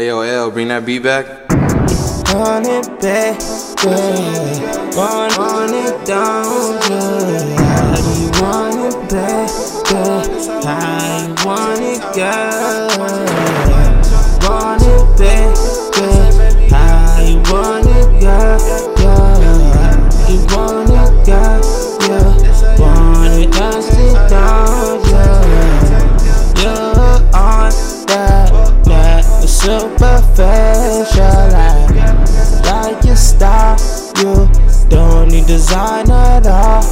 AOL, bring that beat back. Want it back, yeah. Want it down, style. You don't need design at all.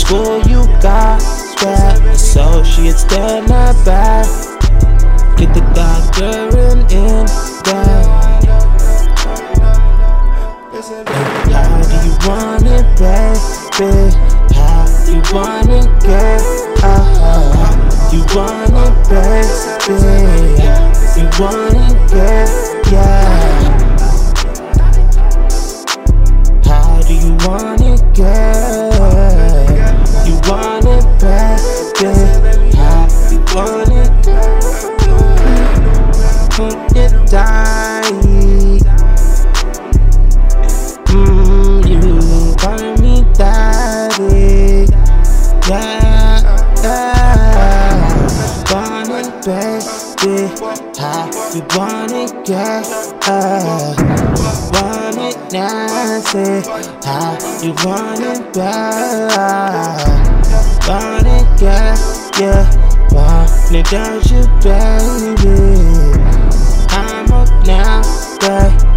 School you got that associates then the back. Get the doctorate in that. How do you want it, baby? How you want it, girl? You want it, baby? You want it, girl? Yeah. Baby? How you want it, girl? Uh, want it nasty? How you want it, girl? Want it, girl? Yeah, want it, don't you, baby? I'm up now, girl.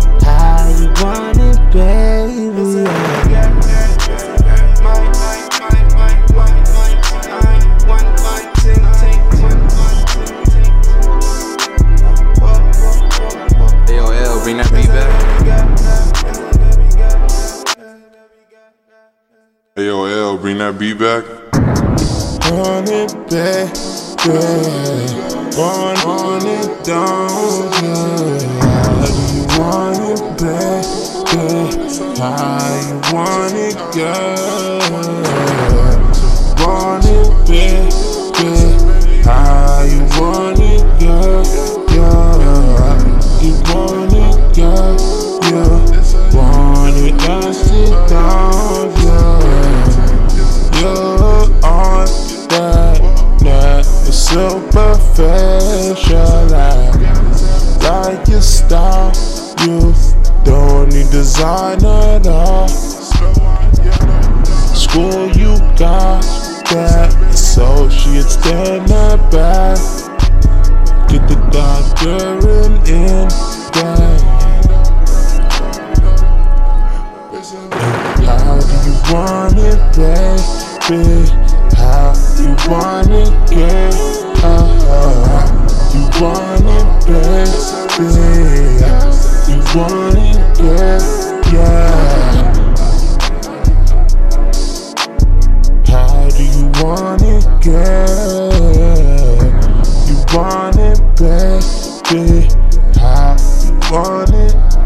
AOL, bring that beat back. Want it back, yeah. Want, want it down, yeah. You want it back, yeah? You want it, girl? Superficial like, like your style. You don't need design at all. School you got that associates then the back. Get the doctorate in that. How do you want it, baby? how you want it, yeah. How, how you want it, baby. You want it, yeah, yeah. How do you want it, girl? You want it, baby. How you want it?